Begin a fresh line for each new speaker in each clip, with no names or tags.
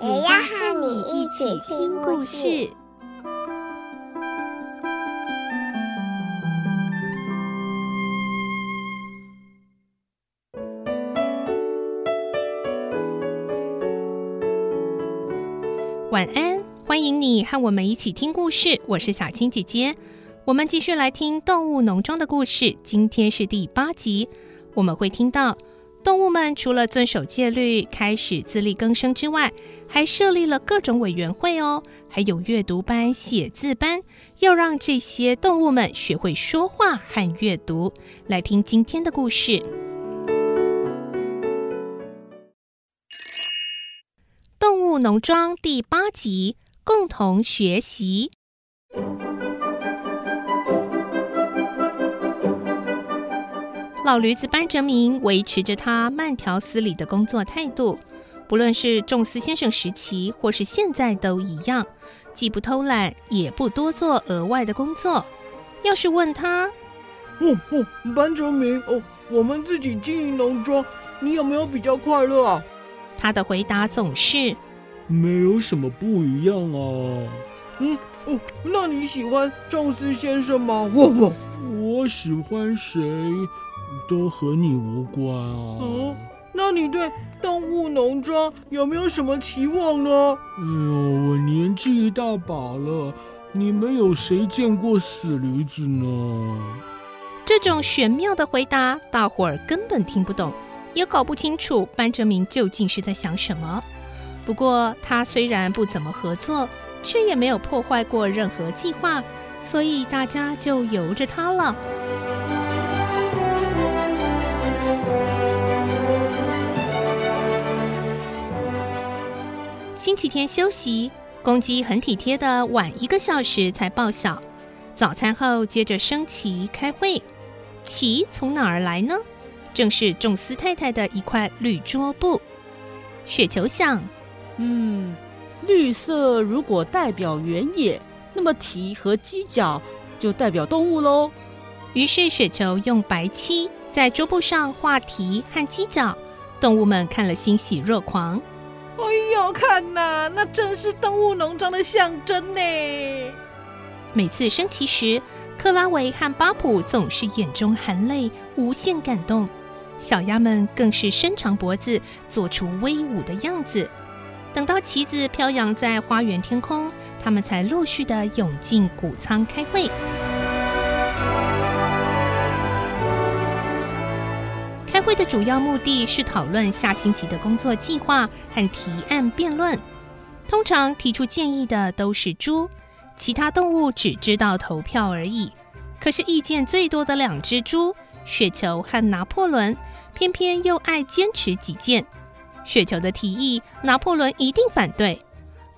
也要和你一起听故事。
晚安，欢迎你和我们一起听故事。我是小青姐姐，我们继续来听《动物农庄》的故事。今天是第八集，我们会听到动物们除了遵守戒律、开始自力更生之外，还设立了各种委员会哦，还有阅读班、写字班，要让这些动物们学会说话和阅读。来听今天的故事。动物农庄第八集，共同学习。老驴子班哲明维持着他慢条斯理的工作态度，不论是仲斯先生时期或是现在都一样，既不偷懒，也不多做额外的工作。要是问他，
哦哦，班哲明，哦，我们自己经营农庄，你有没有比较快乐啊？
他的回答总是
没有什么不一样啊。
嗯哦，那你喜欢宙斯先生吗？我我
我喜欢谁都和你无关啊。
嗯，那你对动物农庄有没有什么期望呢？
哎呦，我年纪一大把了，你们有谁见过死驴子呢？
这种玄妙的回答，大伙儿根本听不懂。也搞不清楚班哲明究竟是在想什么。不过他虽然不怎么合作，却也没有破坏过任何计划，所以大家就由着他了。星期天休息，公鸡很体贴的晚一个小时才报晓。早餐后接着升旗开会，旗从哪儿来呢？正是仲斯太太的一块绿桌布。雪球想：“
嗯，绿色如果代表原野，那么蹄和犄角就代表动物喽。”
于是雪球用白漆在桌布上画蹄和犄角，动物们看了欣喜若狂。
哎呦，看呐，那真是动物农庄的象征呢！
每次升旗时，克拉维和巴普总是眼中含泪，无限感动。小鸭们更是伸长脖子，做出威武的样子。等到旗子飘扬在花园天空，他们才陆续地涌进谷仓开会。的主要目的是讨论下星期的工作计划和提案辩论。通常提出建议的都是猪。其他动物只知道投票而已，可是意见最多的两只猪——雪球和拿破仑，偏偏又爱坚持己见。雪球的提议，拿破仑一定反对；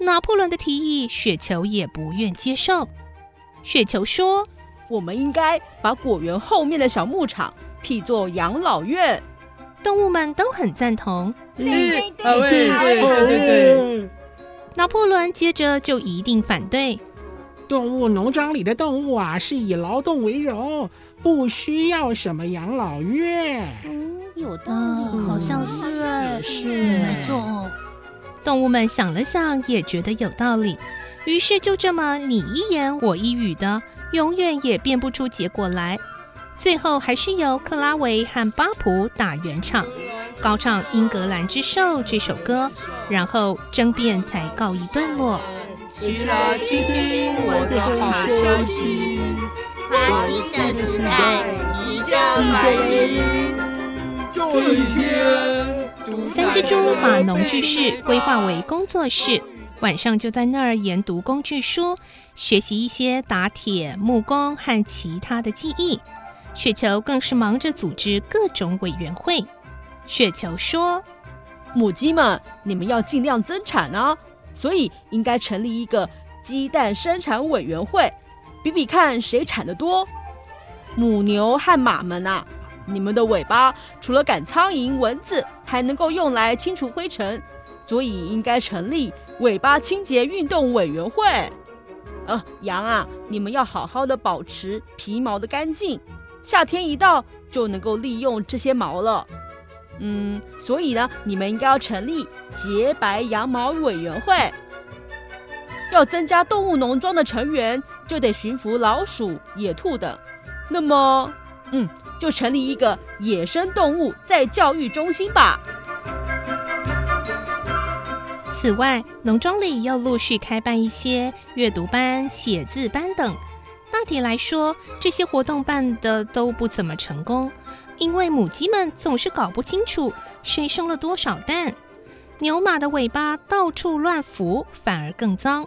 拿破仑的提议，雪球也不愿接受。雪球说：“
我们应该把果园后面的小牧场辟作养老院。”
动物们都很赞同。
对对对对对对。
拿破仑接着就一定反对。
动物农庄里的动物啊，是以劳动为荣，不需要什么养老院。
嗯，有道理，
嗯，好像是哎，
是
没错。动物们想了想，也觉得有道理，于是就这么你一言我一语的，永远也辩不出结果来。最后还是由克拉维和巴普打圆场，高唱《英格兰之兽》这首歌，然后争辩才告一段落。
需来倾听我的好消息，欢庆的时代即将来临。
这一天，
三只猪把农具室规划为工作室，晚上就在那儿研读工具书，学习一些打铁、木工和其他的技艺。雪球更是忙着组织各种委员会。雪球说：“
母鸡们，你们要尽量增产啊！”所以应该成立一个鸡蛋生产委员会，比比看谁产得多。母牛和马们啊，你们的尾巴除了赶苍蝇、蚊子，还能够用来清除灰尘，所以应该成立尾巴清洁运动委员会。呃，羊啊，你们要好好的保持皮毛的干净，夏天一到就能够利用这些毛了。嗯，所以呢，你们应该要成立洁白羊毛委员会。要增加动物农庄的成员，就得驯服老鼠、野兔等。那么，嗯，就成立一个野生动物再教育中心吧。
此外，农庄里又陆续开办一些阅读班、写字班等。大体来说，这些活动办得都不怎么成功，因为母鸡们总是搞不清楚谁生了多少蛋，牛马的尾巴到处乱拂，反而更脏。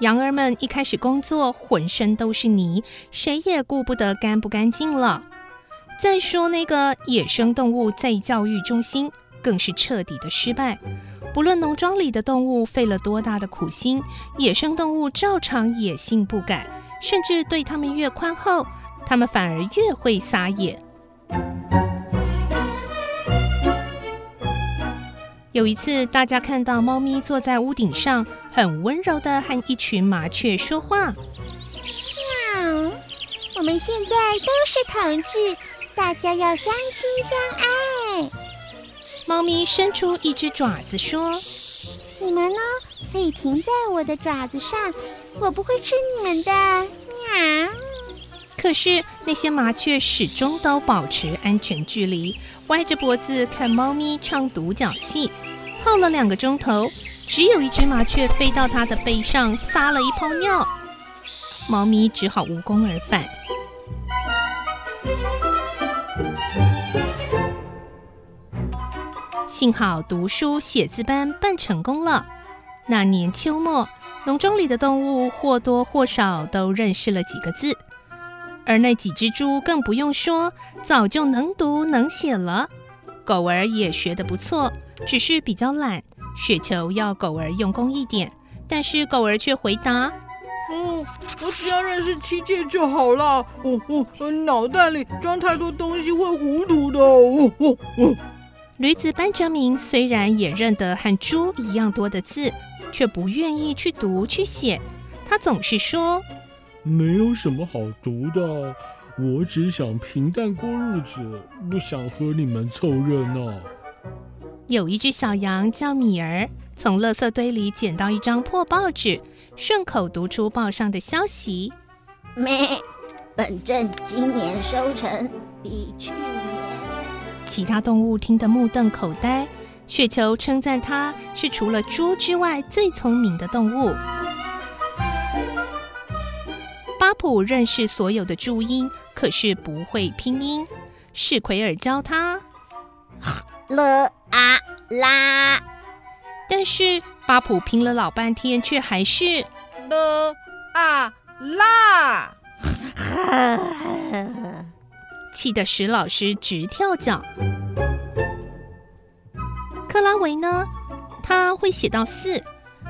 羊儿们一开始工作，浑身都是泥，谁也顾不得干不干净了。再说那个野生动物在教育中心，更是彻底的失败。不论农庄里的动物费了多大的苦心，野生动物照常野性不改，甚至对它们越宽厚，它们反而越会撒野。有一次，大家看到猫咪坐在屋顶上，很温柔的和一群麻雀说话。
喵，我们现在都是同志，大家要相亲相爱。
猫咪伸出一只爪子说：“
你们呢，可以停在我的爪子上，我不会吃你们的。”喵。
可是那些麻雀始终都保持安全距离，歪着脖子看猫咪唱独角戏。耗了两个钟头，只有一只麻雀飞到它的背上撒了一泡尿，猫咪只好无功而返。幸好读书写字班办成功了。那年秋末，农庄里的动物或多或少都认识了几个字，而那几只猪更不用说，早就能读能写了。狗儿也学得不错。只是比较懒，雪球要狗儿用功一点，但是狗儿却回答：“
嗯，我只要认识七界就好了。哦哦，脑袋里装太多东西会糊涂的。哦哦哦。”
驴子班哲明虽然也认得和猪一样多的字，却不愿意去读去写。他总是说：“
没有什么好读的，我只想平淡过日子，不想和你们凑热闹。”
有一只小羊叫米儿，从垃圾堆里捡到一张破报纸，顺口读出报上的消息：
咩，本镇今年收成比去年。
其他动物听得目瞪口呆。雪球称赞它是除了猪之外最聪明的动物。巴普认识所有的注音，可是不会拼音。是奎尔教他。
了啊啦，
但是巴普拼了老半天，却还是
了啊啦，
气得史老师直跳脚。克拉维呢？他会写到四，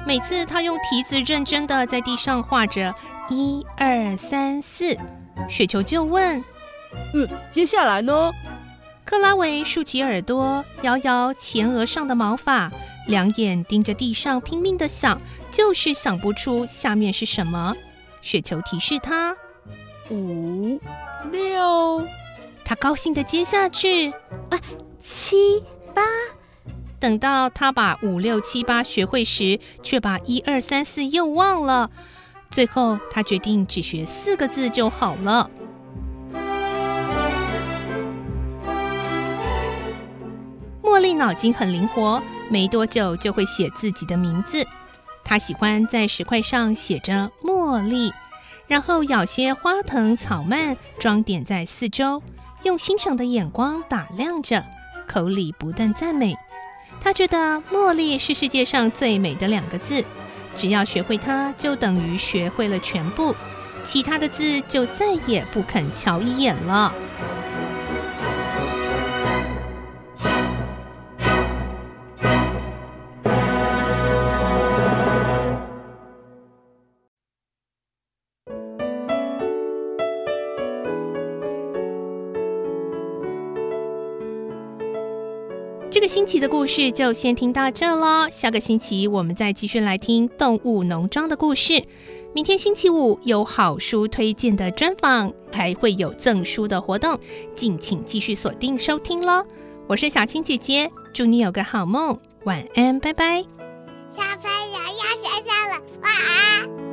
每次他用蹄子认真的在地上画着一二三四。雪球就问：“
嗯，接下来呢？”
克拉维竖起耳朵，摇摇前额上的毛发，两眼盯着地上，拼命的想，就是想不出下面是什么。雪球提示他：
五六。
他高兴的接下去：
啊，七八。
等到他把五六七八学会时，却把一二三四又忘了。最后，他决定只学四个字就好了。茉莉脑筋很灵活，没多久就会写自己的名字。她喜欢在石块上写着“茉莉”，然后舀些花藤草蔓装点在四周，用欣赏的眼光打量着，口里不断赞美。他觉得“茉莉”是世界上最美的两个字，只要学会它，就等于学会了全部，其他的字就再也不肯瞧一眼了。星期的故事就先听到这喽，下个星期我们再继续来听动物农庄的故事。明天星期五有好书推荐的专访，还会有赠书的活动，敬请继续锁定收听喽。我是小青姐姐，祝你有个好梦，晚安，拜拜。
小朋友要睡觉了，晚安。